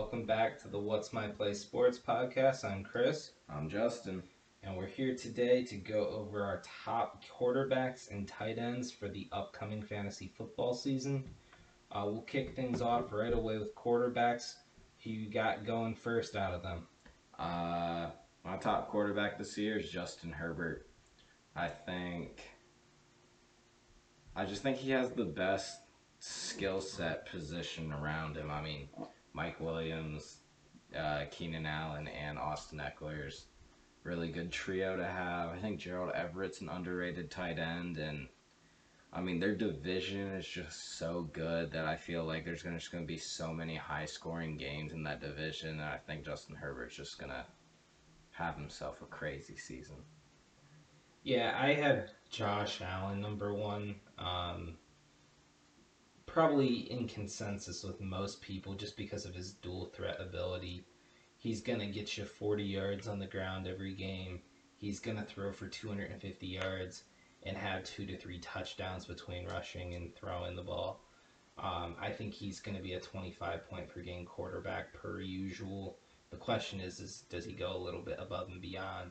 Welcome back to the What's My Play Sports podcast. I'm Chris, I'm Justin. and we're here today to go over our top quarterbacks and tight ends for the upcoming fantasy football season. Uh, we'll kick things off right away with quarterbacks. Who you got going first out of them? Uh, my top quarterback this year is Justin Herbert. I think. I just think he has the best skill set position around him. I mean, Mike Williams, uh, Keenan Allen, and Austin Ekeler's really good trio to have. I think Gerald Everett's an underrated tight end, and I mean their division is just so good that I feel like there's gonna, just going to be so many high scoring games in that division, and I think Justin Herbert's just gonna have himself a crazy season. Yeah, I have Josh Allen number one. Um, probably in consensus with most people just because of his dual threat ability. He's going to get you 40 yards on the ground every game. He's going to throw for 250 yards and have two to three touchdowns between rushing and throwing the ball. Um, I think he's going to be a 25 point per game quarterback per usual. The question is, is does he go a little bit above and beyond?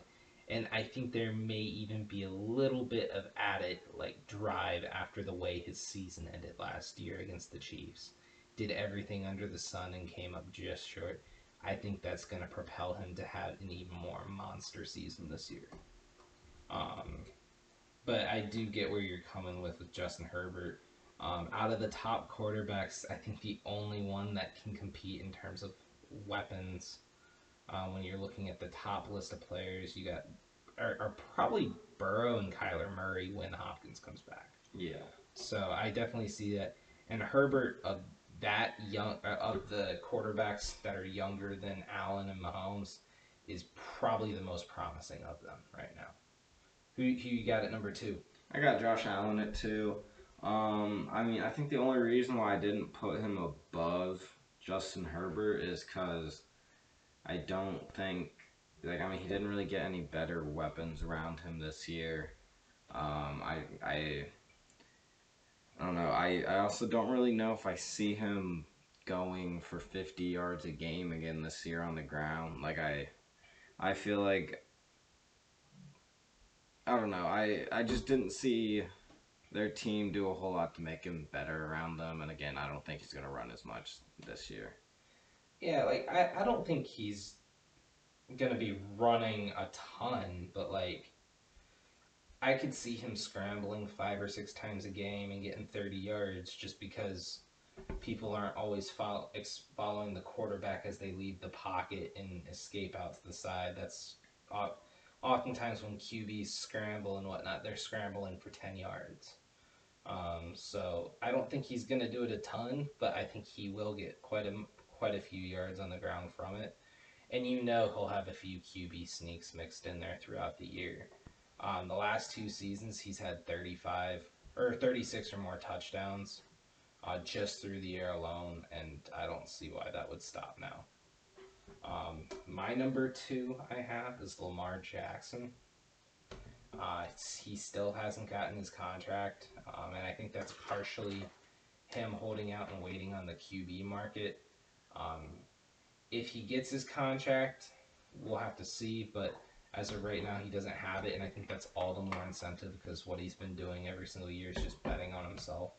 And I think there may even be a little bit of added like drive after the way his season ended last year against the Chiefs. Did everything under the sun and came up just short. I think that's going to propel him to have an even more monster season this year. Um, but I do get where you're coming with with Justin Herbert. Um, out of the top quarterbacks, I think the only one that can compete in terms of weapons uh, when you're looking at the top list of players, you got are, are probably Burrow and Kyler Murray when Hopkins comes back. Yeah. So I definitely see that. And Herbert of that young uh, of the quarterbacks that are younger than Allen and Mahomes is probably the most promising of them right now. Who, who you got at number two? I got Josh Allen at two. Um, I mean, I think the only reason why I didn't put him above Justin Herbert is because I don't think like I mean he didn't really get any better weapons around him this year. Um, I I I don't know. I, I also don't really know if I see him going for 50 yards a game again this year on the ground. Like I I feel like I don't know. I I just didn't see their team do a whole lot to make him better around them and again, I don't think he's going to run as much this year. Yeah, like I, I don't think he's gonna be running a ton, but like I could see him scrambling five or six times a game and getting 30 yards just because people aren't always follow, following the quarterback as they leave the pocket and escape out to the side. That's oftentimes when QBs scramble and whatnot, they're scrambling for 10 yards. Um, so I don't think he's going to do it a ton, but I think he will get quite a quite a few yards on the ground from it. And you know he'll have a few QB sneaks mixed in there throughout the year. Um, the last two seasons, he's had 35 or 36 or more touchdowns uh, just through the air alone, and I don't see why that would stop now. Um, my number two I have is Lamar Jackson. Uh, he still hasn't gotten his contract, um, and I think that's partially him holding out and waiting on the QB market. Um, if he gets his contract, we'll have to see. But as of right now, he doesn't have it, and I think that's all the more incentive because what he's been doing every single year is just betting on himself.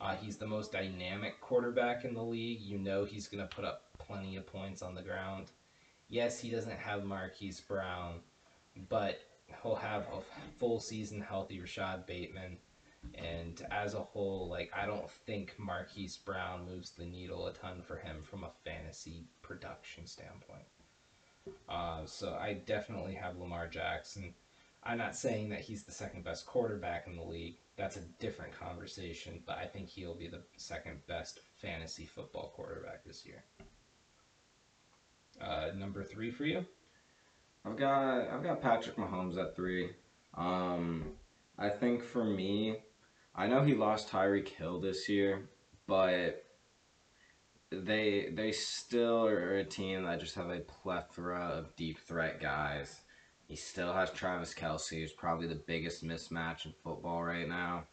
Uh, he's the most dynamic quarterback in the league. You know he's going to put up plenty of points on the ground. Yes, he doesn't have Marquise Brown, but he'll have a full season healthy Rashod Bateman. And as a whole, like I don't think Marquise Brown moves the needle a ton for him from a fantasy production standpoint. Uh, so I definitely have Lamar Jackson. I'm not saying that he's the second best quarterback in the league. That's a different conversation, but I think he'll be the second best fantasy football quarterback this year. Uh, number three for you? I've got I've got Patrick Mahomes at three. Um, I think for me, I know he lost Tyreek Hill this year, but they they still are a team that just have a plethora of deep threat guys. He still has Travis Kelce, who's probably the biggest mismatch in football right now.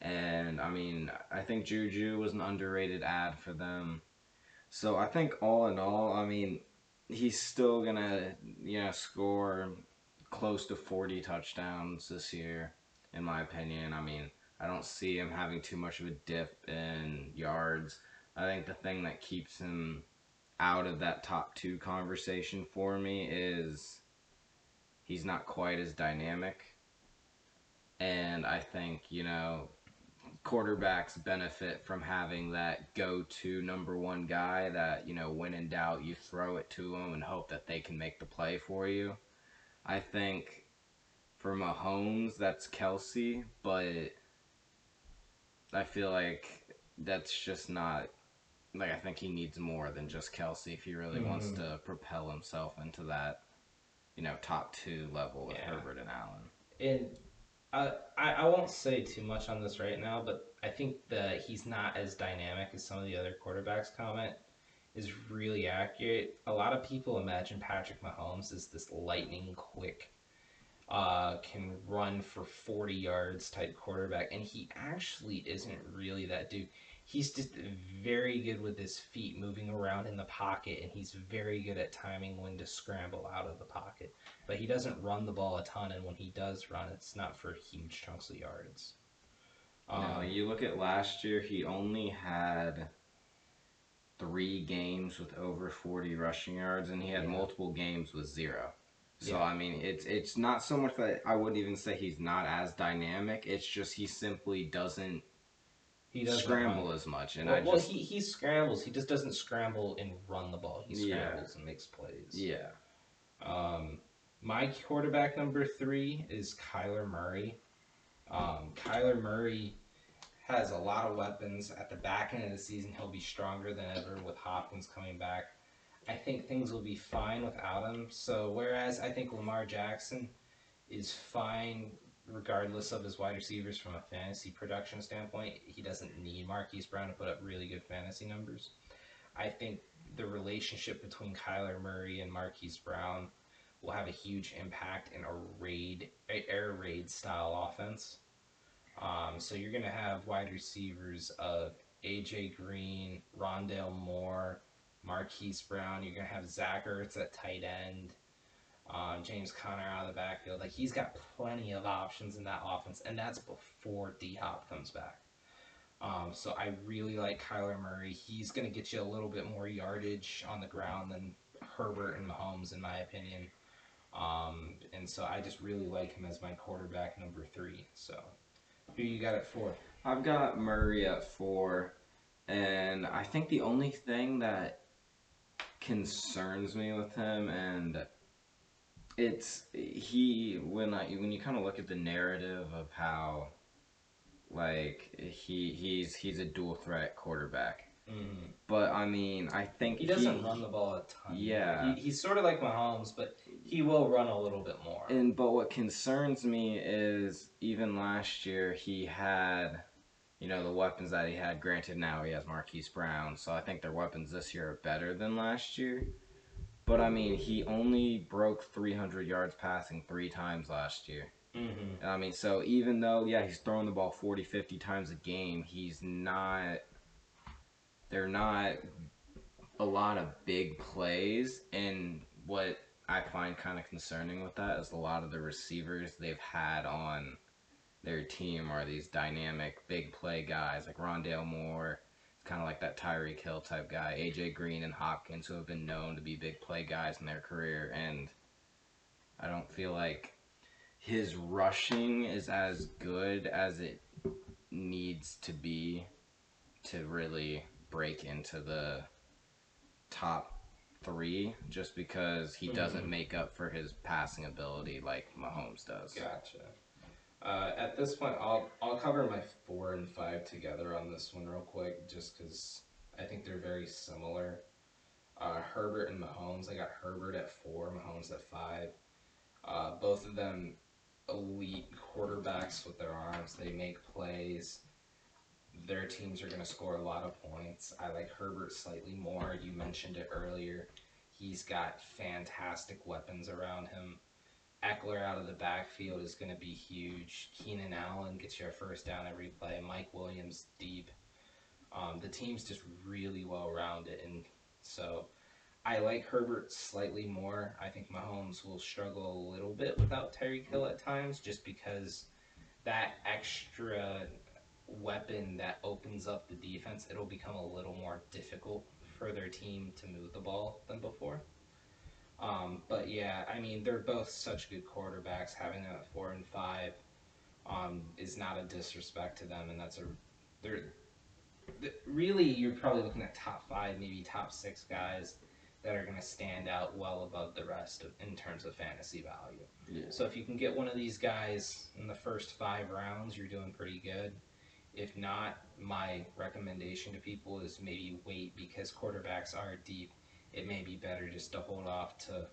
And I mean, I think Juju was an underrated ad for them. So I think all in all, I mean, he's still gonna you know score close to 40 touchdowns this year, in my opinion. I mean, I don't see him having too much of a dip in yards. I think the thing that keeps him out of that top two conversation for me is he's not quite as dynamic. And I think, you know, quarterbacks benefit from having that go to number one guy that, you know, when in doubt, you throw it to them and hope that they can make the play for you. I think for Mahomes, that's Kelce, but I feel like that's just not like I think he needs more than just Kelce if he really mm-hmm. wants to propel himself into that, you know, top two level with yeah. Herbert and Allen. And uh, I I won't say too much on this right now, but I think that he's not as dynamic as some of the other quarterbacks. Comment is really accurate. A lot of people imagine Patrick Mahomes as this lightning quick, uh, can run for 40 yards type quarterback, and he actually isn't really that dude. He's just very good with his feet moving around in the pocket, and he's very good at timing when to scramble out of the pocket. But he doesn't run the ball a ton, and when he does run, it's not for huge chunks of yards. Um, no, you look at last year, he only had three games with over 40 rushing yards, and he had yeah. multiple games with zero. So yeah. I mean, it's it's not so much that I wouldn't even say he's not as dynamic. It's just he simply doesn't he doesn't scramble run. as much. And well, I just, well, he he scrambles. He just doesn't scramble and run the ball. He scrambles yeah. and makes plays. Yeah. Um, my quarterback number three is Kyler Murray. Um, Kyler Murray has a lot of weapons. At the back end of the season, he'll be stronger than ever with Hopkins coming back. I think things will be fine without him. So, whereas I think Lamar Jackson is fine regardless of his wide receivers from a fantasy production standpoint, he doesn't need Marquise Brown to put up really good fantasy numbers. I think the relationship between Kyler Murray and Marquise Brown will have a huge impact in a raid, air raid style offense. Um, so you're going to have wide receivers of AJ Green, Rondale Moore, Marquise Brown. You're going to have Zach Ertz at tight end, um, James Conner out of the backfield. Like he's got plenty of options in that offense, and that's before D Hop comes back. Um, so I really like Kyler Murray. He's going to get you a little bit more yardage on the ground than Herbert and Mahomes, in my opinion. Um, and so I just really like him as my quarterback number three. So who you got at four? I've got Murray at four, and I think the only thing that concerns me with him, and it's he when I when you kind of look at the narrative of how like he he's he's a dual threat quarterback Mm-hmm. But I mean, I think he doesn't he, run the ball a ton. Yeah, he, he's sort of like Mahomes, but he will run a little bit more. And but what concerns me is even last year he had, you know, the weapons that he had. Granted, now he has Marquise Brown, so I think their weapons this year are better than last year. But I mean, he only broke 300 yards passing three times last year. Mm-hmm. I mean, so even though, yeah, he's throwing the ball 40, 50 times a game, he's not they're not a lot of big plays. And what I find kind of concerning with that is a lot of the receivers they've had on their team are these dynamic big play guys like Rondale Moore. It's kind of like that Tyreek Hill type guy, AJ Green and Hopkins, who have been known to be big play guys in their career. And I don't feel like his rushing is as good as it needs to be to really break into the top three just because he doesn't mm-hmm. make up for his passing ability like Mahomes does. Gotcha. Uh, at this point, I'll I'll cover my four and five together on this one real quick, just because I think they're very similar. Uh, Herbert and Mahomes. I got Herbert at four, Mahomes at five. Uh, both of them elite quarterbacks with their arms. They make plays their teams are going to score a lot of points. I like Herbert slightly more. You mentioned it earlier. He's got fantastic weapons around him. Ekeler out of the backfield is going to be huge. Keenan Allen gets you a first down every play. Mike Williams deep. Um, the team's just really well rounded, and So I like Herbert slightly more. I think Mahomes will struggle a little bit without Tyreek Kill at times, just because that extra weapon that opens up the defense, it'll become a little more difficult for their team to move the ball than before. Um, but yeah, I mean, they're both such good quarterbacks. Having them at four and five um, is not a disrespect to them, and that's a they're th- really you're probably looking at top five, maybe top six guys that are going to stand out well above the rest of, in terms of fantasy value. Yeah. So if you can get one of these guys in the first five rounds, you're doing pretty good. If not, my recommendation to people is maybe wait because quarterbacks are deep. It may be better just to hold off to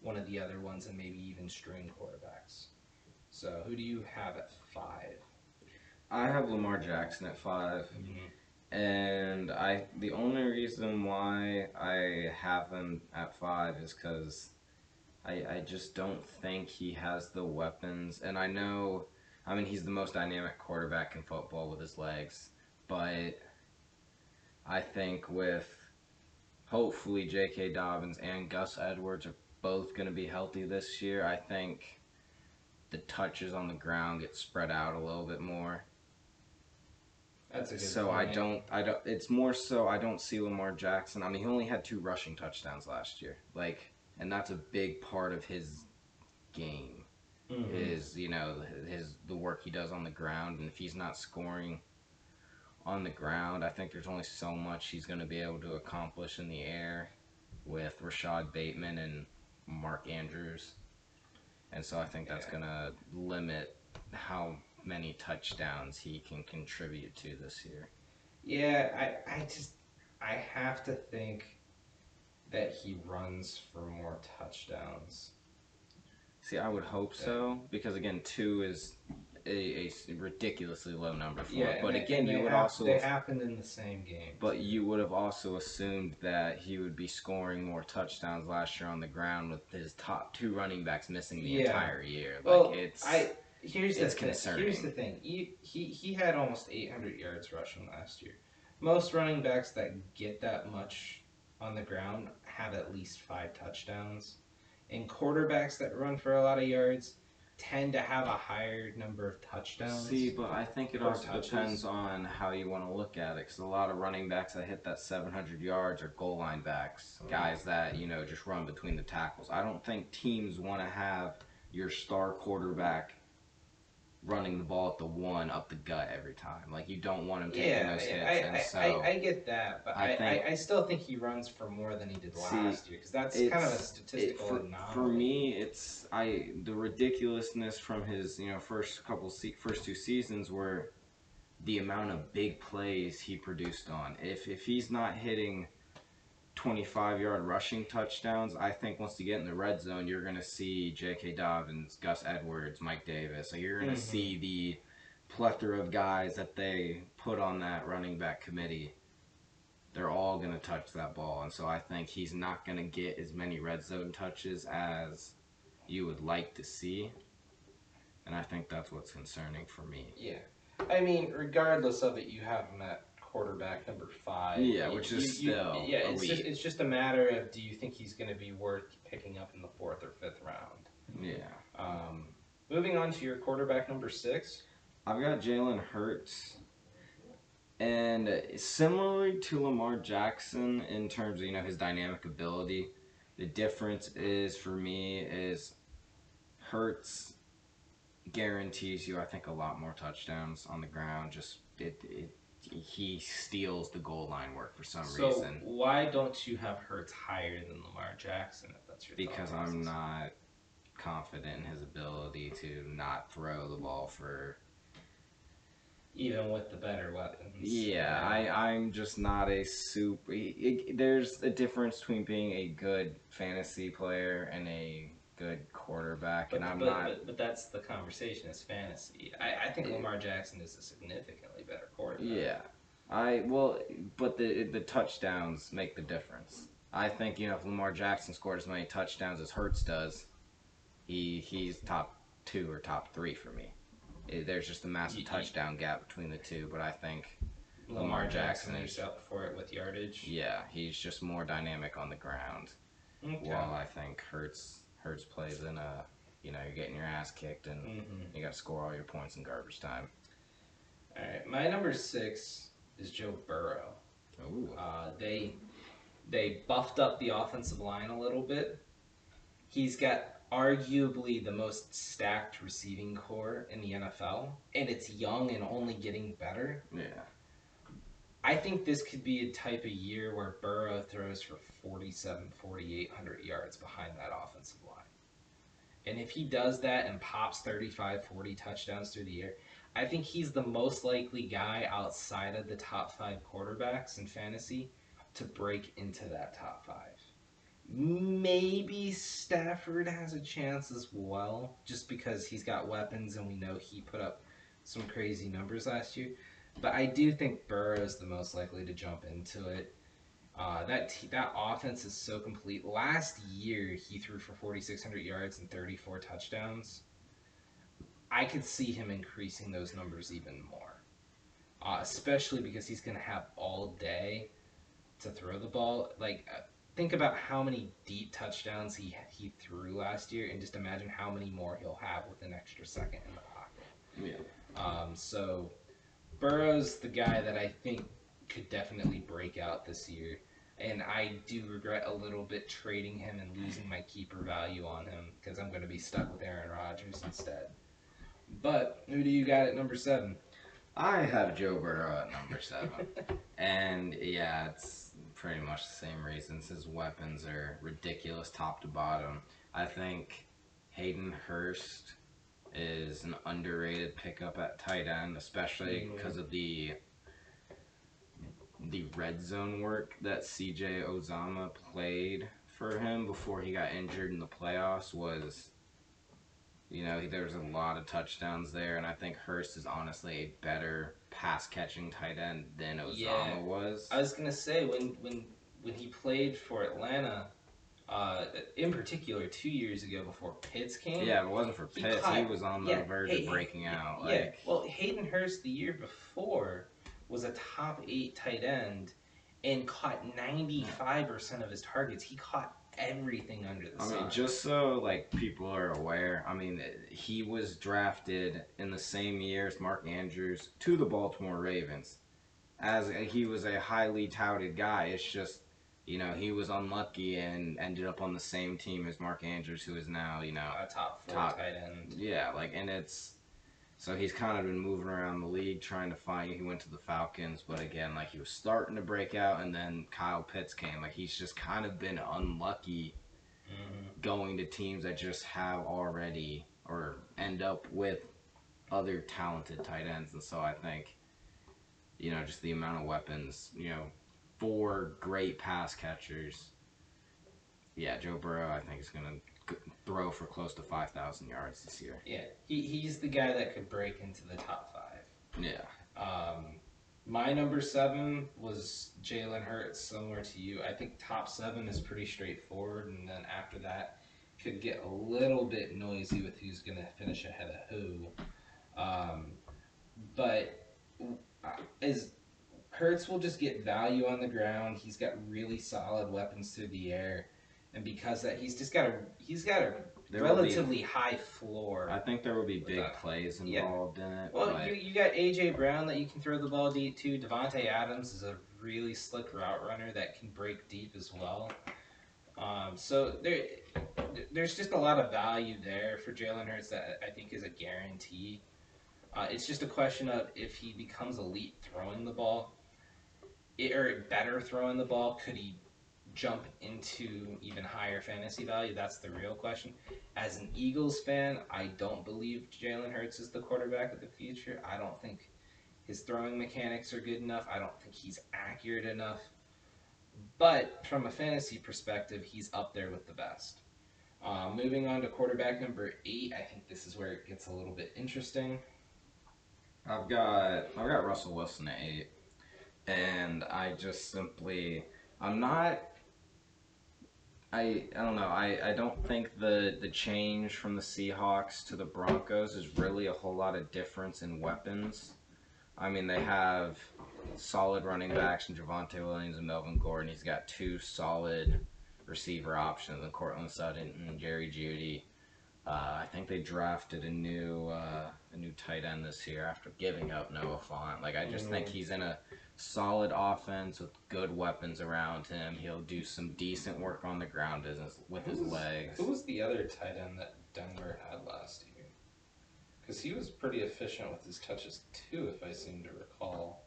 one of the other ones and maybe even string quarterbacks. So who do you have at five? I have Lamar Jackson at 5 and I the only reason why I have him at five is because I I just don't think he has the weapons, and I know, I mean, he's the most dynamic quarterback in football with his legs, but I think with hopefully J.K. Dobbins and Gus Edwards are both going to be healthy this year, I think the touches on the ground get spread out a little bit more. That's a good So I don't, I don't. It's more so I don't see Lamar Jackson. I mean, he only had two rushing touchdowns last year, like, and that's a big part of his game Mhm. is you know his the work he does on the ground, and if he's not scoring on the ground, I think there's only so much he's going to be able to accomplish in the air with Rashod Bateman and Mark Andrews, and so I think that's Yeah. going to limit how many touchdowns he can contribute to this year. Yeah, I, I just I have to think that he runs for more touchdowns. See, I would hope so because again, two is a, a ridiculously low number for Yeah, it. But and again, and you would also, they happened in the same game. but you would have also assumed that he would be scoring more touchdowns last year on the ground with his top two running backs missing the Yeah. entire year. Like well, it's I here's the it's thing. concerning. Here's the thing. He, he he had almost 800 yards rushing last year. Most running backs that get that much on the ground have at least five touchdowns, and quarterbacks that run for a lot of yards tend to have a higher number of touchdowns. See, but I think it also touches. depends on how you want to look at it. Because a lot of running backs that hit that 700 yards are goal line backs, Mm. guys that you know just run between the tackles. I don't think teams want to have your star quarterback running the ball at the one up the gut every time. Like you don't want him taking yeah, those hits. I, and I, so I, I get that, but I think- I, still think he runs for more than he did See, last year because that's kind of a it, statistical for, anomaly. for me, it's I the ridiculousness from his you know first couple se- first two seasons were the amount of big plays he produced on. If if he's not hitting 25 yard rushing touchdowns, I think once you get in the red zone, you're going to see J.K. Dobbins, Gus Edwards, Mike Davis. So you're going to Mhm. see the plethora of guys that they put on that running back committee. They're all going to touch that ball. And so I think he's not going to get as many red zone touches as you would like to see. And I think that's what's concerning for me. Yeah. I mean, regardless of it, you have him at quarterback number five. Yeah, You- which is you- you- still yeah. It's just it's just a matter of do you think he's going to be worth picking up in the fourth or fifth round? Yeah. Um, moving on to your quarterback number six. I've got Jalen Hurts. And similarly to Lamar Jackson in terms of, you know, his dynamic ability, the difference is for me is Hurts guarantees you I think a lot more touchdowns on the ground. Just it, it he steals the goal line work for some so reason why don't you have Hurts higher than Lamar Jackson? If that's your because I'm process? not confident in his ability to not throw the ball for even with the better weapons. Yeah, I, I'm just not a super. It, it- there's a difference between being a good fantasy player and a good quarterback, But, and I'm but, not. but, but that's the conversation. It's fantasy. I, I think Yeah. Lamar Jackson is a significantly better quarterback. yeah, I well, but the the touchdowns make the difference. I think you know if Lamar Jackson scored as many touchdowns as Hurts does, he he's top two or top three for me. It- there's just a massive ye- touchdown gap between the two, but I think Lamar, Lamar Jackson Jackson is up for it with yardage. Yeah, he's just more dynamic on the ground. Okay. While I think Hurts Hurts plays in a, you know, you're getting your ass kicked and hmm you got to score all your points in garbage time. All right, my number six is Joe Burrow. Ooh. Uh, they they buffed up the offensive line a little bit. He's got arguably the most stacked receiving corps in the NFL, and it's young and only getting better. Yeah. I think this could be a type of year where Burrow throws for 47, 4,800 yards behind that offensive line. And if he does that and pops 35, 40 touchdowns through the air, I think he's the most likely guy outside of the top five quarterbacks in fantasy to break into that top five. Maybe Stafford has a chance as well, just because he's got weapons and we know he put up some crazy numbers last year. But I do think Burrow is the most likely to jump into it. Uh, that t- that offense is so complete. Last year, he threw for 4,600 yards and 34 touchdowns. I could see him increasing those numbers even more, uh, especially because he's going to have all day to throw the ball. Like, uh, think about how many deep touchdowns he he threw last year, and just imagine how many more he'll have with an extra second in the pocket. Yeah. Um, so Burrow's the guy that I think could definitely break out this year. And I do regret a little bit trading him and losing my keeper value on him because I'm going to be stuck with Aaron Rodgers instead. But who do you got at number seven? I have Joe Burrow at number seven. and yeah, it's pretty much the same reasons. His weapons are ridiculous top to bottom. I think Hayden Hurst is an underrated pickup at tight end, especially Mhm. because of the the red zone work that CJ Uzomah played for him before he got injured in the playoffs was you know, there was a lot of touchdowns there, and I think Hurst is honestly a better pass catching tight end than Uzomah Yeah. was. I was going to say when when when he played for Atlanta, uh, in particular, two years ago before Pitts came. yeah, if it wasn't for He Pitts, he caught- was on the yeah, verge hey, of breaking out. Yeah, Like, well, Hayden Hurst the year before was a top eight tight end and caught 95% of his targets. He caught everything under the I sun. mean, just so like people are aware, I mean, he was drafted in the same year as Mark Andrews to the Baltimore Ravens, as he was a highly touted guy. It's just, you know, he was unlucky and ended up on the same team as Mark Andrews, who is now, you know, a top four top- tight end. yeah, like, and it's. So he's kind of been moving around the league trying to find. He went to the Falcons, but again, like he was starting to break out, and then Kyle Pitts came. Like he's just kind of been unlucky Mhm. going to teams that just have already or end up with other talented tight ends. And so I think, you know, just the amount of weapons, you know, four great pass catchers. Yeah, Joe Burrow, I think, is going to throw for close to 5,000 yards this year. Yeah, he, he's the guy that could break into the top five. Yeah. Um, my number seven was Jalen Hurts, similar to you. I think top seven is pretty straightforward, and then after that, could get a little bit noisy with who's going to finish ahead of who. Um, but uh, as Hurts will just get value on the ground, he's got really solid weapons through the air, and because that, he's just got a he's got a There relatively high floor. I think there will be big that. plays Yeah. involved in it. Well, but you, you got AJ Brown that you can throw the ball deep to. Davante Adams is a really slick route runner that can break deep as well. Um, so there, there's just a lot of value there for Jalen Hurts that I think is a guarantee. Uh, it's just a question of if he becomes elite throwing the ball, or better throwing the ball, could he jump into even higher fantasy value? That's the real question. As an Eagles fan, I don't believe Jalen Hurts is the quarterback of the future. I don't think his throwing mechanics are good enough. I don't think he's accurate enough. But from a fantasy perspective, he's up there with the best. Uh, moving on to quarterback number eight, I think this is where it gets a little bit interesting. I've got I've got Russell Wilson at eight, and I just simply I'm not. I I don't know. I, I don't think the the change from the Seahawks to the Broncos is really a whole lot of difference in weapons. I mean, they have solid running backs in Javonte Williams and Melvin Gordon. He's got two solid receiver options in Courtland Sutton and Jerry Jeudy. Uh, I think they drafted a new uh, a new tight end this year after giving up Noah Fant. Like I just think he's in a solid offense with good weapons around him. He'll do some decent work on the ground as, with his Who was- legs. Who was the other tight end that Denver had last year? Because he was pretty efficient with his touches too, if I seem to recall.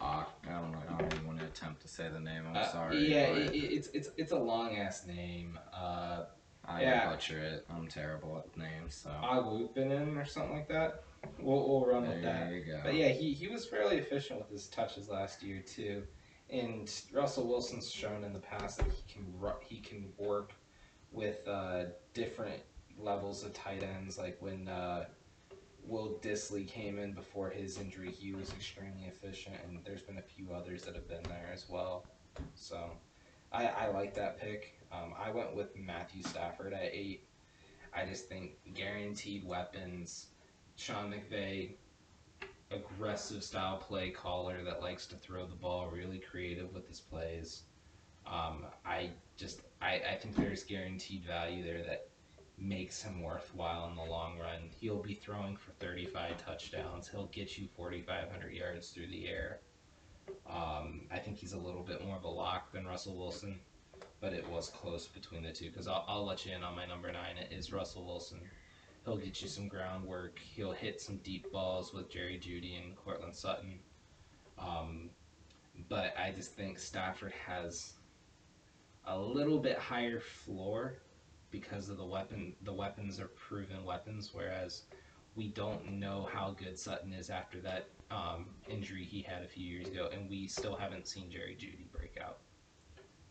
Uh, I don't know. I don't even want to attempt to say the name. I'm Uh, sorry. Yeah, it- it's it's it's a long ass name. Uh, I yeah. butcher it. I'm terrible at names. So Agwupinen or something like that. We'll, we'll run with that. there you go. But yeah, he, he was fairly efficient with his touches last year too, and Russell Wilson's shown in the past that he can he can work with uh, different levels of tight ends. Like when uh, Will Dissly came in before his injury, he was extremely efficient, and there's been a few others that have been there as well. So I, I like that pick. Um, I went with Matthew Stafford at eight. I just think guaranteed weapons. Sean McVay, aggressive style play caller that likes to throw the ball, really creative with his plays. Um, I just I, I think there's guaranteed value there that makes him worthwhile in the long run. He'll be throwing for 35 touchdowns. He'll get you 4,500 yards through the air. Um, I think he's a little bit more of a lock than Russell Wilson, but it was close between the two because I'll, I'll let you in on my number nine. It is Russell Wilson. He'll get you some groundwork. He'll hit some deep balls with Jerry Jeudy and Courtland Sutton. Um, but I just think Stafford has a little bit higher floor because of the weapon. The weapons are proven weapons, whereas we don't know how good Sutton is after that um, injury he had a few years ago, and we still haven't seen Jerry Jeudy break out.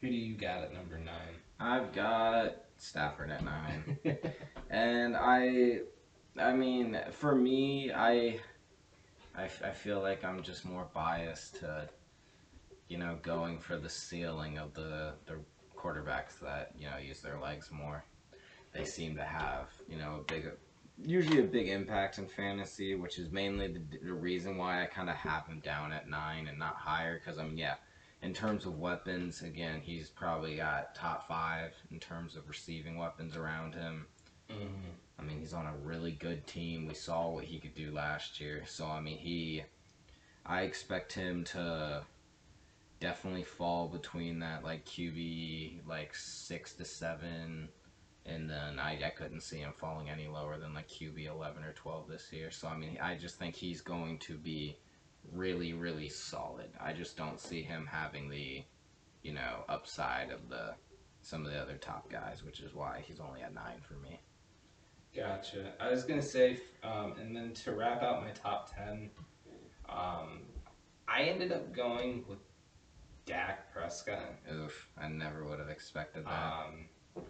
Who do you got at number nine? I've got Stafford at nine. And I, I mean, for me, I, I, I feel like I'm just more biased to, you know, going for the ceiling of the the quarterbacks that you know use their legs more. They seem to have you know a big, usually a big impact in fantasy, which is mainly the, the reason why I kind of have them down at nine and not higher. Because I mean, yeah, in terms of weapons, again, he's probably got top five in terms of receiving weapons around him. Mm-hmm. I mean, he's on a really good team. We saw what he could do last year. So, I mean, he. I expect him to definitely fall between that, like, QB, like, 6 to 7. And then I, I couldn't see him falling any lower than, like, QB 11 or 12 this year. So, I mean, I just think he's going to be really, really solid. I just don't see him having the, you know, upside of the. Some of the other top guys, which is why he's only at nine for me. Gotcha. I was gonna say, um, and then to wrap out my top ten, um, I ended up going with Dak Prescott. Oof, I never would have expected that. Um,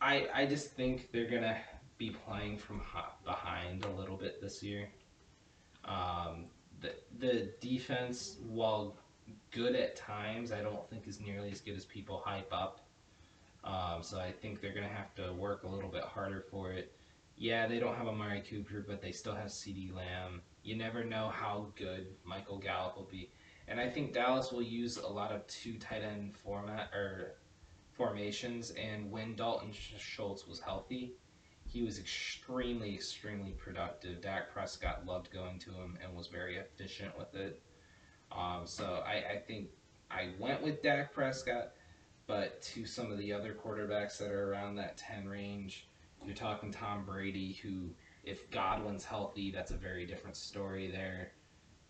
I I just think they're gonna be playing from behind a little bit this year. Um, the the defense, while good at times, I don't think is nearly as good as people hype up. Um, so I think they're gonna have to work a little bit harder for it. Yeah, they don't have Amari Cooper, but they still have CeeDee Lamb. You never know how good Michael Gallup will be, and I think Dallas will use a lot of two tight end format or formations. And when Dalton Schultz was healthy, he was extremely, extremely productive. Dak Prescott loved going to him and was very efficient with it. Um, so I, I think I went with Dak Prescott, but to some of the other quarterbacks that are around that 10 range, you're talking Tom Brady, who, if Godwin's healthy, that's a very different story there.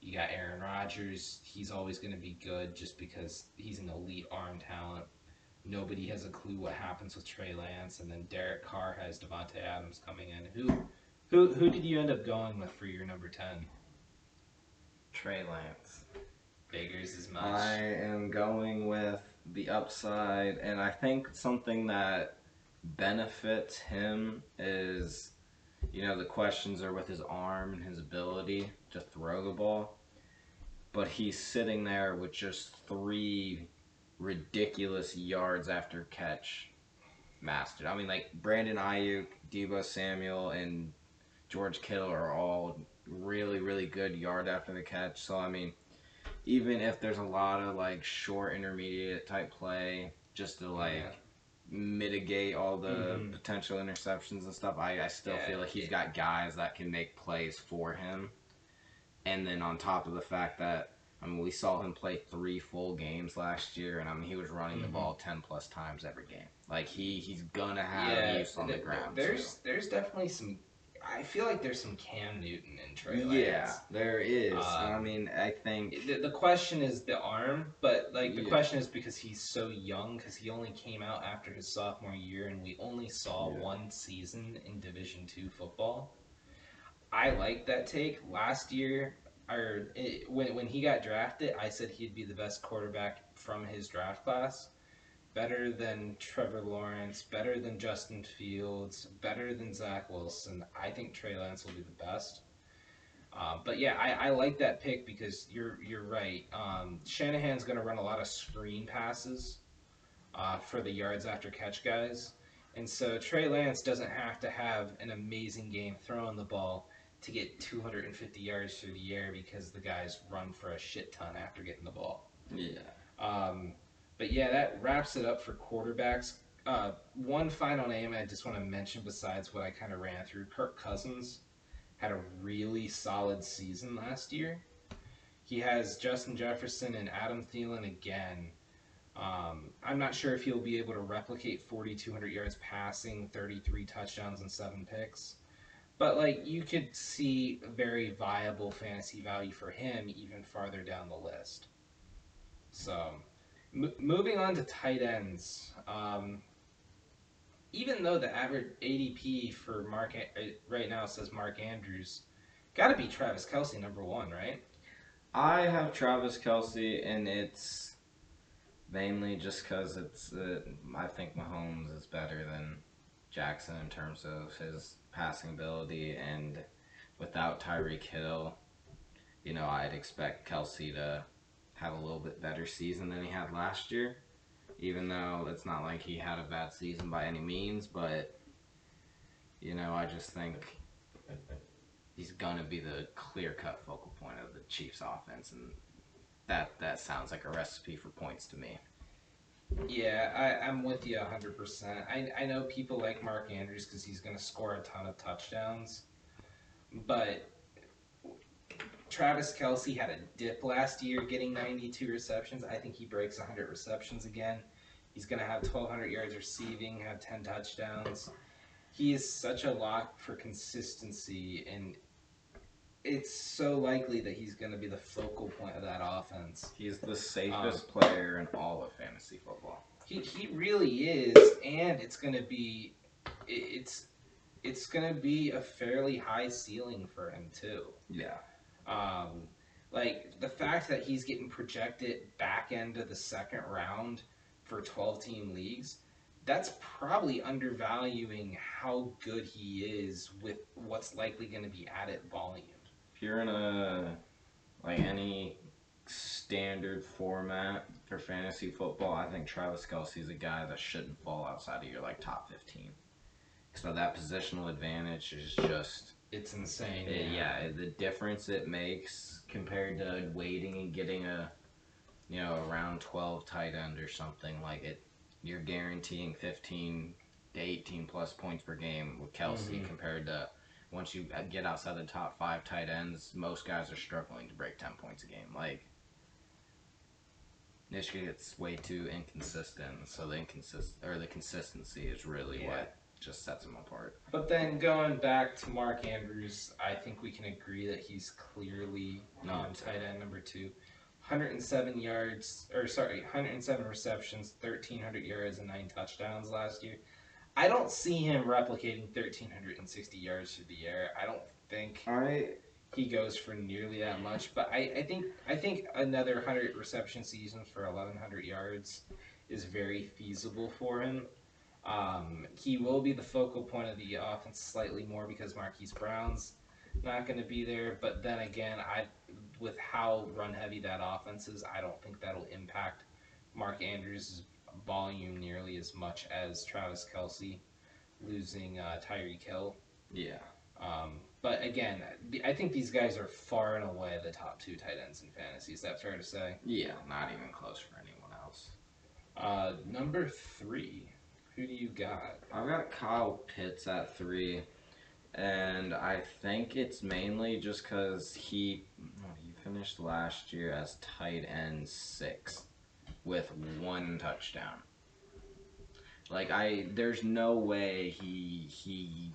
You got Aaron Rodgers, he's always going to be good just because he's an elite arm talent. Nobody has a clue what happens with Trey Lance, and then Derek Carr has Davante Adams coming in. Who, who, who did you end up going with for your number ten? Trey Lance. Figures as much. I am going with the upside, and I think something that benefits him is, you know, the questions are with his arm and his ability to throw the ball. But he's sitting there with just three ridiculous yards after catch mastered. I mean, like Brandon Aiyuk, Deebo Samuel, and George Kittle are all really, really good yard after the catch. So I mean, even if there's a lot of like short intermediate type play, just to like Yeah. mitigate all the Mhm. potential interceptions and stuff, I, I still Yeah, feel like he's yeah. got guys that can make plays for him. And then on top of the fact that I mean, we saw him play three full games last year, and I mean, he was running the Mhm. ball ten plus times every game. Like he he's gonna have use on the th- ground. There's so. there's definitely some. I feel like there's some Cam Newton in Trey Lance. yeah, there is. Um, I mean, I think The, the question is the arm, but like the Yeah. question is because he's so young, because he only came out after his sophomore year, and we only saw Yeah. one season in Division two football. I like that take. Last year, or it, when when he got drafted, I said he'd be the best quarterback from his draft class. Better than Trevor Lawrence, better than Justin Fields, better than Zach Wilson. I think Trey Lance will be the best. Uh, but yeah, I, I like that pick because you're you're right. Um, Shanahan's going to run a lot of screen passes uh, for the yards after catch guys, and so Trey Lance doesn't have to have an amazing game throwing the ball to get 250 yards through the air because the guys run for a shit ton after getting the ball. yeah. Um, but yeah, that wraps it up for quarterbacks. Uh, one final name I just want to mention besides what I kind of ran through Kirk Cousins had a really solid season last year. He has Justin Jefferson and Adam Thielen again. Um, I'm not sure if he'll be able to replicate 4,200 yards passing, 33 touchdowns, and seven picks. But like you could see a very viable fantasy value for him even farther down the list. So, m- moving on to tight ends. Um, even though the average ADP for Mark uh, right now says Mark Andrews, got to be Travis Kelce number one, right? I have Travis Kelce, and it's mainly just because it's. Uh, I think Mahomes is better than Jackson in terms of his passing ability, and without Tyreek Hill, you know, I'd expect Kelce to have a little bit better season than he had last year. Even though it's not like he had a bad season by any means, but you know, I just think he's gonna be the clear cut focal point of the Chiefs offense and that that sounds like a recipe for points to me. Yeah, I, I'm with you 100%. I, I know people like Mark Andrews because he's going to score a ton of touchdowns. But Travis Kelce had a dip last year getting 92 receptions. I think he breaks 100 receptions again. He's going to have 1,200 yards receiving, have 10 touchdowns. He is such a lock for consistency, and it's so likely that he's going to be the focal point of that offense. He's the safest player in all of fantasy football. He, he really is, and it's gonna be, it- it's it's gonna be a fairly high ceiling for him too. Yeah. Um, like the fact that he's getting projected back end of the second round for twelve team leagues, that's probably undervaluing how good he is with what's likely going to be added volume. If you're in a like any standard format for fantasy football, I think Travis Kelce's a guy that shouldn't fall outside of your like top fifteen. So that positional advantage is just It's insane. Uh, yeah, the difference it makes compared to waiting and getting a, you know, around 12 tight end or something like it, you're guaranteeing 15 to 18 plus points per game with Kelsey Mhm. compared to once you uh, get outside the top five tight ends, most guys are struggling to break 10 points a game. Like, Nish gets way too inconsistent, so the inconsist or the consistency is really Yeah. what just sets him apart. But then going back to Mark Andrews, I think we can agree that he's clearly two. tight end number two. 107 yards, or sorry, 107 receptions, 1,300 yards, and nine touchdowns last year. I don't see him replicating 1,360 yards through the air. I don't think I he goes for nearly that much. But I, I think I think another 100 reception season for 1,100 yards is very feasible for him. Um, he will be the focal point of the offense slightly more because Marquise Brown's not going to be there. But then again, I with how run heavy that offense is, I don't think that'll impact Mark Andrews' volume nearly as much as Travis Kelce losing uh, Tyreek Hill. yeah. Um, But again, I think these guys are far and away the top two tight ends in fantasy. Is that fair to say? Yeah, not even close for anyone else. Uh, number three, who do you got? I've got Kyle Pitts at three, and I think it's mainly just because he he finished last year as tight end six with one touchdown. Like I, there's no way he he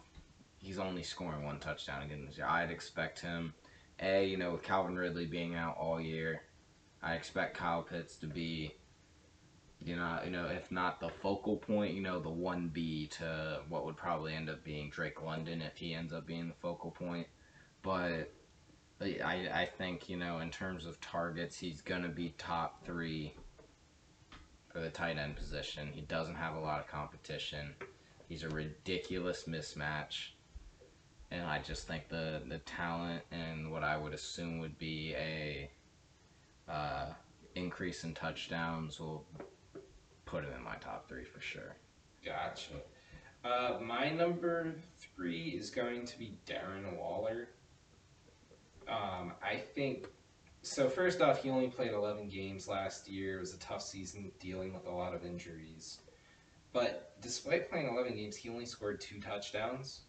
he's only scoring one touchdown again this year. I'd expect him, a you know with Calvin Ridley being out all year, I expect Kyle Pitts to be, you know you know if not the focal point, you know the one B to what would probably end up being Drake London if he ends up being the focal point, but. I, I think you know in terms of targets he's gonna be top three for the tight end position. He doesn't have a lot of competition. He's a ridiculous mismatch. And I just think the, the talent and what I would assume would be a uh, increase in touchdowns will put him in my top three for sure. Gotcha. Uh, my number three is going to be Darren Waller. Um, I think so. First off, he only played 11 games last year. It was a tough season dealing with a lot of injuries. But despite playing 11 games, he only scored two touchdowns.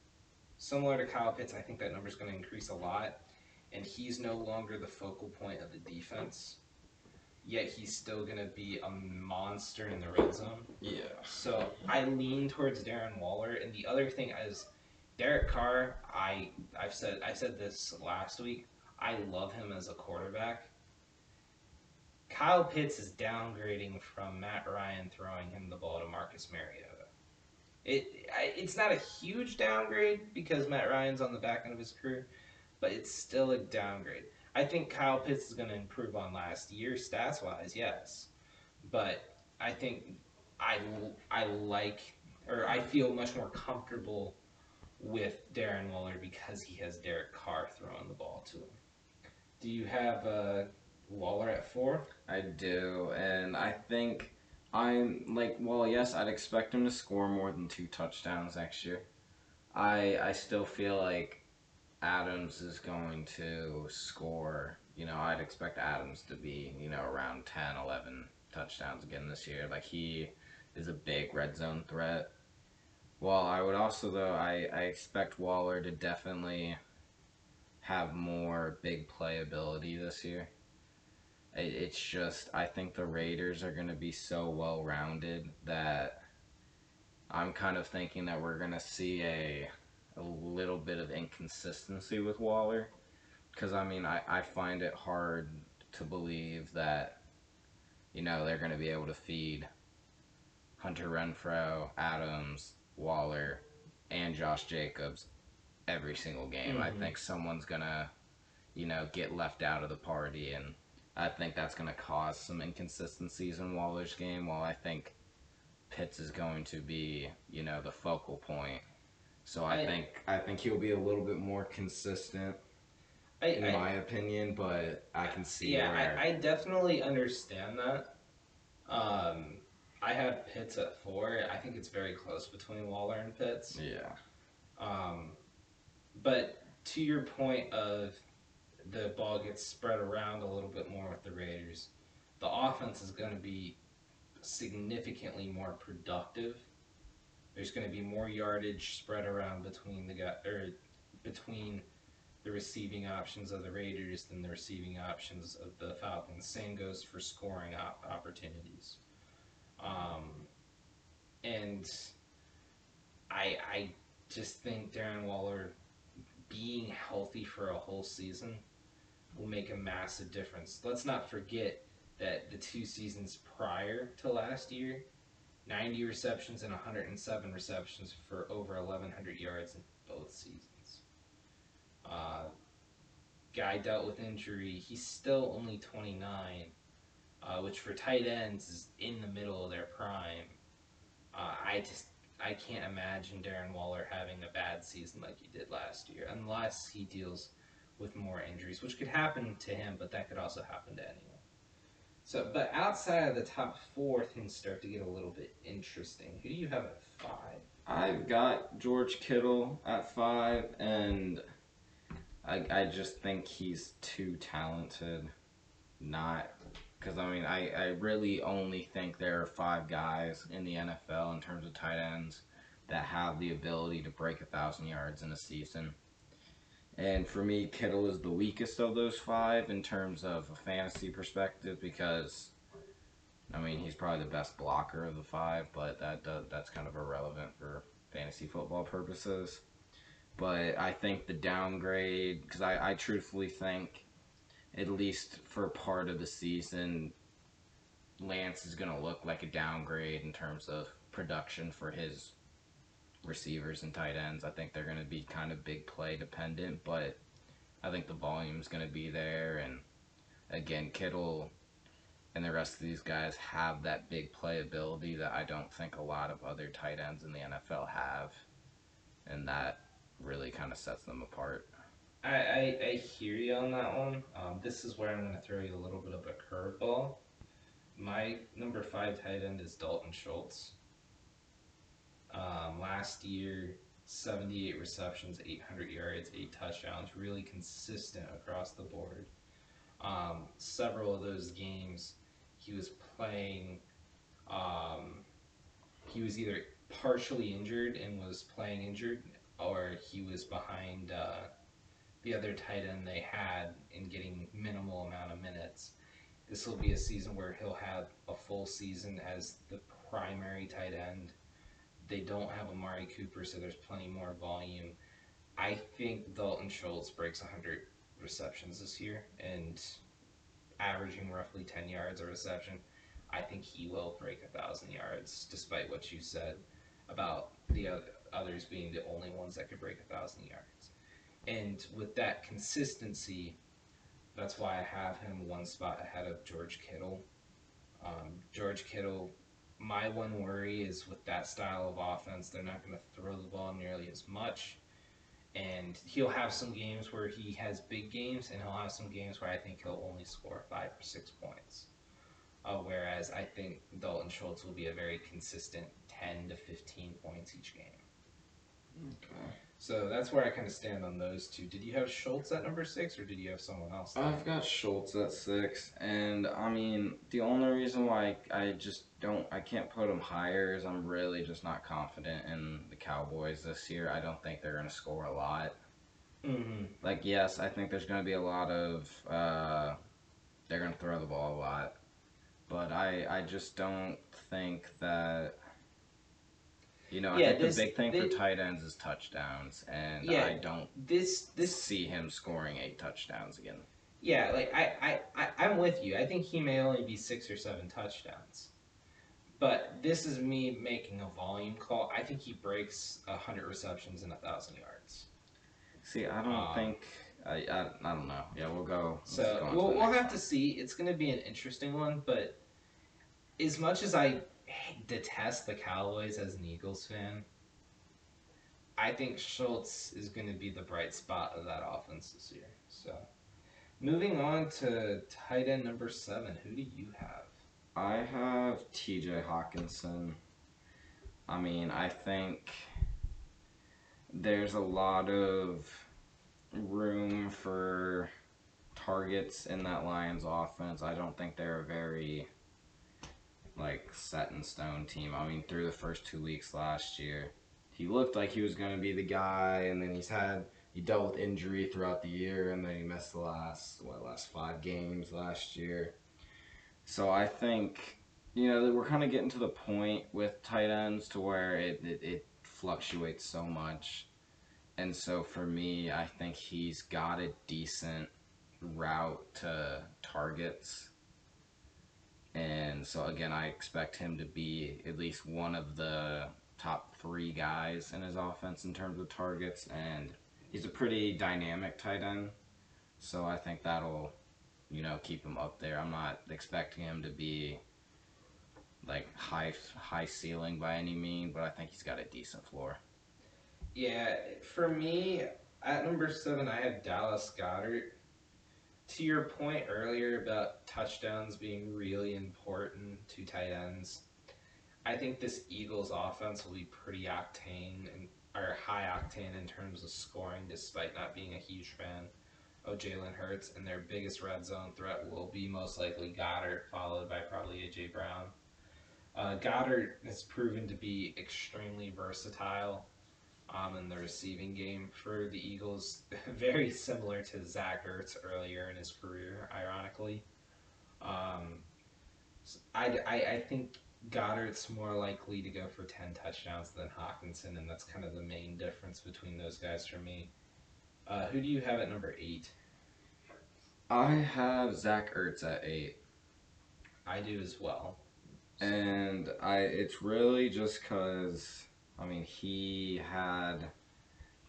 Similar to Kyle Pitts, I think that number is going to increase a lot. And he's no longer the focal point of the defense. Yet he's still going to be a monster in the red zone. Yeah. So I lean towards Darren Waller. And the other thing is, Derek Carr. I I've said I said this last week. I love him as a quarterback. Kyle Pitts is downgrading from Matt Ryan throwing him the ball to Marcus Mariota. It it's not a huge downgrade because Matt Ryan's on the back end of his career, but it's still a downgrade. I think Kyle Pitts is going to improve on last year stats wise, yes, but I think I I like or I feel much more comfortable with Darren Waller because he has Derek Carr throwing the ball to him. Do you have uh, Waller at four? I do, and I think I'm like, well, yes, I'd expect him to score more than two touchdowns next year. I I still feel like Adams is going to score. You know, I'd expect Adams to be, you know, around 10, 11 touchdowns again this year. Like he is a big red zone threat. Well, I would also though I, I expect Waller to definitely have more big playability this year. It's just I think the Raiders are going to be so well rounded that I'm kind of thinking that we're going to see a a little bit of inconsistency with Waller because I mean I, I find it hard to believe that you know they're going to be able to feed Hunter Renfrow, Adams, Waller, and Josh Jacobs every single game. Mm-hmm. I think someone's gonna, you know, get left out of the party, and I think that's gonna cause some inconsistencies in Waller's game. While I think Pitts is going to be, you know, the focal point. So I, I think I think he'll be a little bit more consistent. I, in I, my opinion, but I can see. Yeah, where... I, I definitely understand that. Um, I have Pitts at four. I think it's very close between Waller and Pitts. Yeah. Um, but to your point of the ball gets spread around a little bit more with the Raiders, the offense is going to be significantly more productive. There's going to be more yardage spread around between the guy or between the receiving options of the Raiders than the receiving options of the Falcons. Same goes for scoring op- opportunities. Um, and I I just think Darren Waller being healthy for a whole season will make a massive difference. Let's not forget that the two seasons prior to last year, 90 receptions and 107 receptions for over 1,100 yards in both seasons. Uh, guy dealt with injury. He's still only 29 uh, which for tight ends is in the middle of their prime. Uh, I just I can't imagine Darren Waller having a bad season like he did last year, unless he deals with more injuries, which could happen to him, but that could also happen to anyone. So, but outside of the top four, things start to get a little bit interesting. Who do you have at five? I've got George Kittle at five, and I, I just think he's too talented. Not because I mean I, I really only think there are five guys in the NFL in terms of tight ends that have the ability to break a thousand yards in a season. And for me, Kittle is the weakest of those five in terms of a fantasy perspective because, I mean, he's probably the best blocker of the five, but that does, that's kind of irrelevant for fantasy football purposes. But I think the downgrade, because I, I truthfully think, at least for part of the season, Lance is going to look like a downgrade in terms of production for his receivers and tight ends. I think they're going to be kind of big play dependent, but I think the volume is going to be there. And again, Kittle and the rest of these guys have that big play ability that I don't think a lot of other tight ends in the NFL have. And that really kind of sets them apart. I, I, I hear you on that one. Um, this is where I'm going to throw you a little bit of a curveball. My number five tight end is Dalton Schultz. Um, last year, 78 receptions, 800 yards, 8 touchdowns, really consistent across the board. Um, several of those games, he was playing, um, he was either partially injured and was playing injured, or he was behind uh, the other tight end they had in getting minimal amount of minutes. This will be a season where he'll have a full season as the primary tight end they don't have Amari Cooper, so there's plenty more volume. I think Dalton Schultz breaks 100 receptions this year and averaging roughly 10 yards a reception. I think he will break thousand yards, despite what you said about the others being the only ones that could break thousand yards. And with that consistency, that's why I have him one spot ahead of George Kittle. Um, George Kittle my one worry is with that style of offense, they're not going to throw the ball nearly as much. And he'll have some games where he has big games, and he'll have some games where I think he'll only score five or six points. Uh, whereas I think Dalton Schultz will be a very consistent 10 to 15 points each game. Okay. So that's where I kind of stand on those two. Did you have Schultz at number six, or did you have someone else? There? I've got Schultz at six, and I mean the only reason why I just don't, I can't put him higher is I'm really just not confident in the Cowboys this year. I don't think they're going to score a lot. Mm-hmm. Like yes, I think there's going to be a lot of, uh, they're going to throw the ball a lot, but I I just don't think that you know, yeah, I think this, the big thing this, for tight ends is touchdowns, and yeah, I don't this this see him scoring eight touchdowns again. Yeah, like I, I, I I'm with you. I think he may only be six or seven touchdowns. But this is me making a volume call. I think he breaks hundred receptions and a thousand yards. See, I don't um, think I, I, I don't know. Yeah, we'll go. So we'll, we'll have one. to see. It's going to be an interesting one, but as much as I detest the Cowboys as an Eagles fan. I think Schultz is going to be the bright spot of that offense this year. So, moving on to tight end number seven, who do you have? I have T.J. Hockenson. I mean, I think there's a lot of room for targets in that Lions offense. I don't think they're a very like set in stone team. I mean, through the first two weeks last year, he looked like he was going to be the guy, and then he's had he dealt with injury throughout the year, and then he missed the last what last five games last year. So I think you know we're kind of getting to the point with tight ends to where it, it, it fluctuates so much, and so for me, I think he's got a decent route to targets and so again, I expect him to be at least one of the top three guys in his offense in terms of targets, and he's a pretty dynamic tight end. So I think that'll, you know, keep him up there. I'm not expecting him to be like high high ceiling by any mean, but I think he's got a decent floor. Yeah, for me at number seven, I have Dallas Goedert to your point earlier about touchdowns being really important to tight ends, I think this Eagles offense will be pretty octane and are high octane in terms of scoring, despite not being a huge fan of Jalen Hurts. And their biggest red zone threat will be most likely Goedert, followed by probably AJ Brown. Uh, Goedert has proven to be extremely versatile um, in the receiving game for the Eagles, very similar to Zach Ertz earlier in his career, ironically. Um, I, I, I think Goedert's more likely to go for 10 touchdowns than Hockenson, and that's kind of the main difference between those guys for me. Uh, who do you have at number eight? I have Zach Ertz at eight. I do as well. And I it's really just cuz I mean he had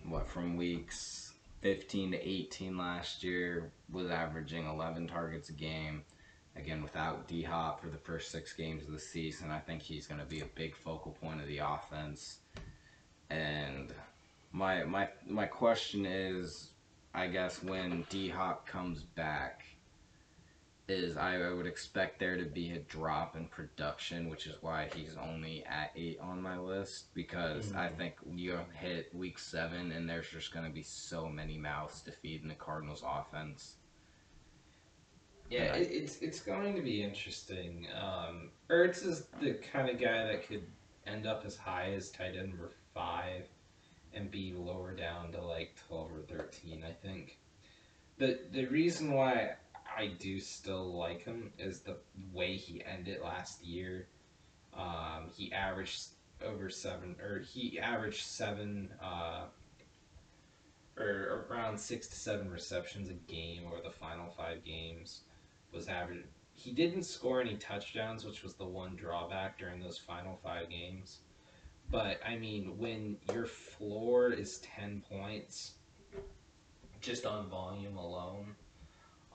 what from weeks 15 to 18 last year was averaging 11 targets a game. Again, without D Hop for the first six games of the season, I think he's going to be a big focal point of the offense. And my my my question is, I guess when D Hop comes back, is I, would expect there to be a drop in production, which is why he's only at eight on my list. Because mm-hmm. I think you hit week seven, and there's just going to be so many mouths to feed in the Cardinals' offense yeah, it, it's it's going to be interesting. Um, Ertz is the kind of guy that could end up as high as tight end number five, and be lower down to like twelve or thirteen. I think. the The reason why I do still like him is the way he ended last year. Um, he averaged over seven, or he averaged seven, uh, or around six to seven receptions a game over the final five games was average. He didn't score any touchdowns, which was the one drawback during those final five games. But I mean, when your floor is ten points, just on volume alone,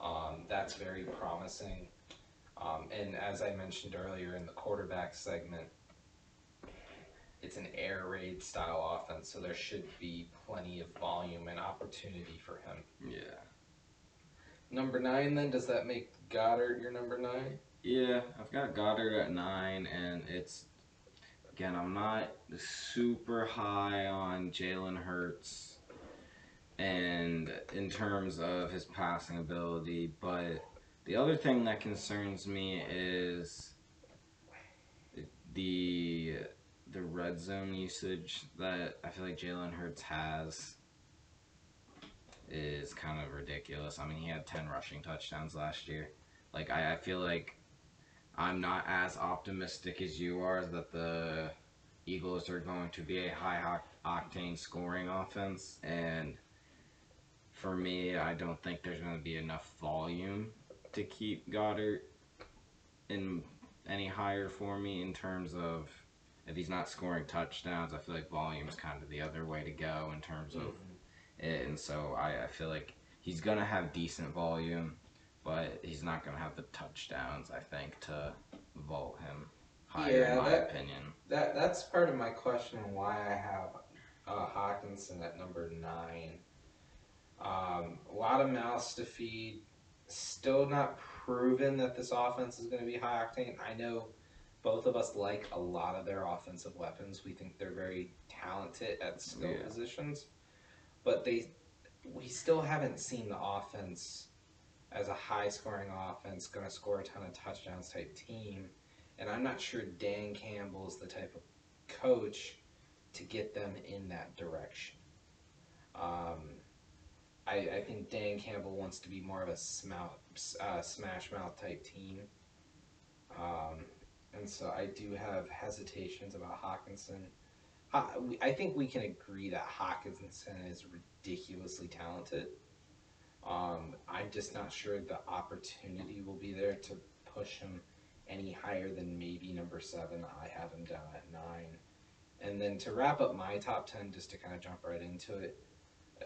um, that's very promising. Um, and as I mentioned earlier in the quarterback segment, it's an air raid style offense, so there should be plenty of volume and opportunity for him. Yeah. Number nine, then, does that make Goedert your number nine? Yeah, I've got Goedert at nine, and it's again, I'm not super high on Jalen Hurts, and in terms of his passing ability, but the other thing that concerns me is the the red zone usage that I feel like Jalen Hurts has is kind of ridiculous. I mean, he had 10 rushing touchdowns last year. Like, I, I feel like I'm not as optimistic as you are that the Eagles are going to be a high octane scoring offense. And for me, I don't think there's going to be enough volume to keep Goedert in any higher for me in terms of if he's not scoring touchdowns. I feel like volume is kind of the other way to go in terms of mm-hmm and so I, I feel like he's gonna have decent volume, but he's not gonna have the touchdowns. I think to vault him higher, yeah, in my that, opinion. That that's part of my question why I have uh, Hockenson at number nine. Um, a lot of mouths to feed. Still not proven that this offense is going to be high octane. I know both of us like a lot of their offensive weapons. We think they're very talented at skill yeah. positions but they we still haven't seen the offense as a high scoring offense going to score a ton of touchdowns type team and i'm not sure dan campbell is the type of coach to get them in that direction um, I, I think dan campbell wants to be more of a uh, smash mouth type team um, and so i do have hesitations about hockenson I think we can agree that Hockenson is ridiculously talented. Um, I'm just not sure the opportunity will be there to push him any higher than maybe number seven. I have him down at nine. And then to wrap up my top 10, just to kind of jump right into it,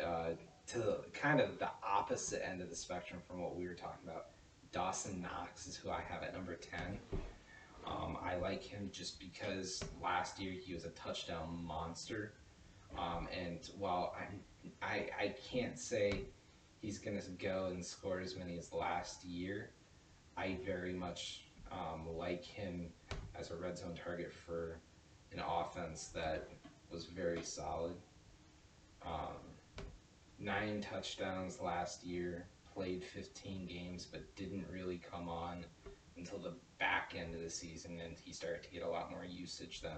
uh, to kind of the opposite end of the spectrum from what we were talking about, Dawson Knox is who I have at number 10. Um, I like him just because last year he was a touchdown monster. Um, and while I, I, I can't say he's going to go and score as many as last year, I very much um, like him as a red zone target for an offense that was very solid. Um, nine touchdowns last year, played 15 games, but didn't really come on until the back end of the season, and he started to get a lot more usage then.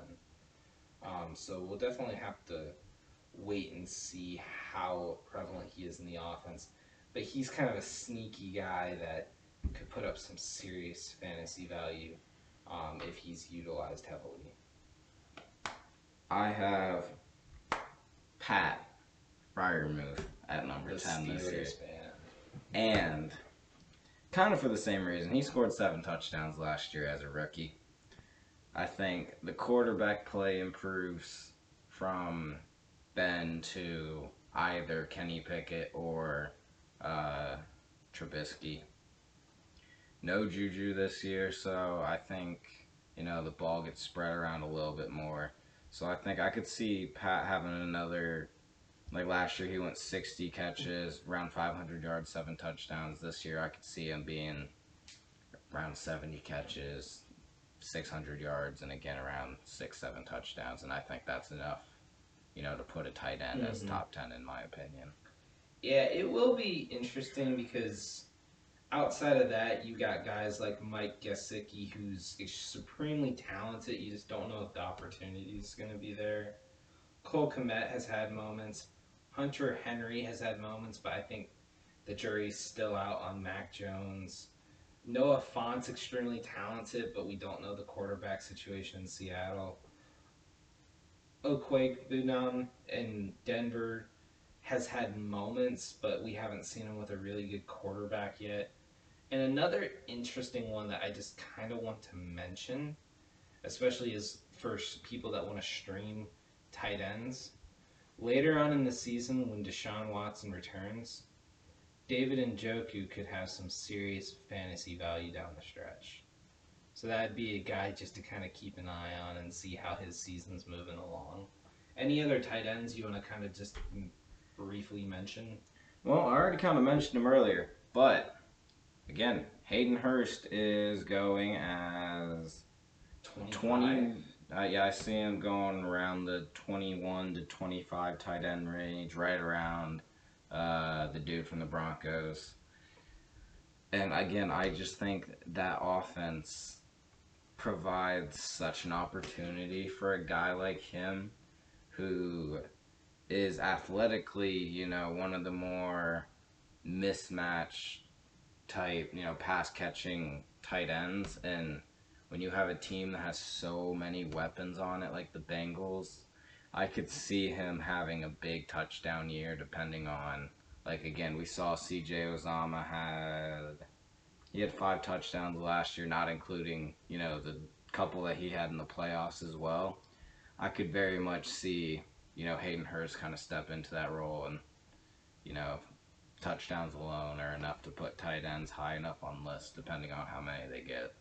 Um, so we'll definitely have to wait and see how prevalent he is in the offense. But he's kind of a sneaky guy that could put up some serious fantasy value um, if he's utilized heavily. I have Pat Freiermuth at number The 10 this year. Steelers. And kind of for the same reason, he scored seven touchdowns last year as a rookie. I think the quarterback play improves from Ben to either Kenny Pickett or uh, Trubisky. No Juju this year, so I think you know the ball gets spread around a little bit more. So I think I could see Pat having another like last year, he went 60 catches, around 500 yards, seven touchdowns. This year, I could see him being around 70 catches, 600 yards, and again around six, seven touchdowns. And I think that's enough, you know, to put a tight end as Mhm. top 10 in my opinion. Yeah, it will be interesting because outside of that, you got guys like Mike Gesicki, who's supremely talented. You just don't know if the opportunity is going to be there. Cole Kmet has had moments. Hunter Henry has had moments, but I think the jury's still out on Mac Jones. Noah Fant's extremely talented, but we don't know the quarterback situation in Seattle. Okweg in Denver has had moments, but we haven't seen him with a really good quarterback yet. And another interesting one that I just kind of want to mention, especially is for people that want to stream tight ends. Later on in the season, when Deshaun Watson returns, David Njoku could have some serious fantasy value down the stretch. So that'd be a guy just to kind of keep an eye on and see how his season's moving along. Any other tight ends you want to kind of just briefly mention? Well, I already kind of mentioned him earlier, but again, Hayden Hurst is going as 25? 20 uh, yeah i see him going around the 21 to 25 tight end range right around uh, the dude from the broncos. And again i just think that offense provides such an opportunity for a guy like him who is athletically you know one of the more mismatched type you know pass catching tight ends and when you have a team that has so many weapons on it, like the Bengals, I could see him having a big touchdown year depending on, like, again, we saw CJ Uzomah had, he had five touchdowns last year, not including, you know, the couple that he had in the playoffs as well. I could very much see, you know, Hayden Hurst kind of step into that role and, you know, touchdowns alone are enough to put tight ends high enough on lists depending on how many they get.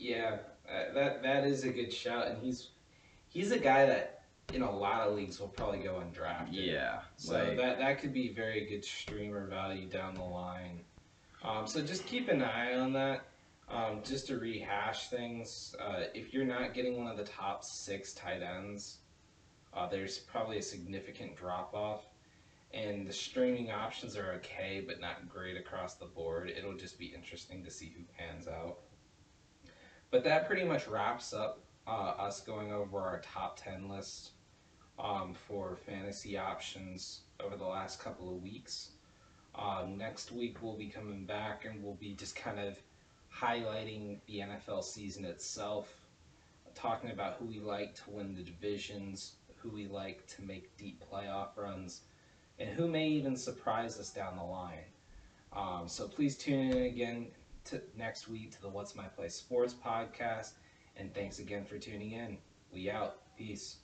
Yeah, uh, that that is a good shout, and he's he's a guy that in a lot of leagues will probably go undrafted. Yeah, So like- that that could be very good streamer value down the line. Um, so just keep an eye on that. Um, just to rehash things, uh, if you're not getting one of the top six tight ends, uh, there's probably a significant drop off. And the streaming options are okay, but not great across the board. It'll just be interesting to see who pans out. But that pretty much wraps up uh, us going over our top 10 list um, for fantasy options over the last couple of weeks. Um, next week we'll be coming back and we'll be just kind of highlighting the NFL season itself, talking about who we like to win the divisions, who we like to make deep playoff runs, and who may even surprise us down the line. Um, so please tune in again to next week to the What's My Play Sports podcast. And thanks again for tuning in. We out. Peace.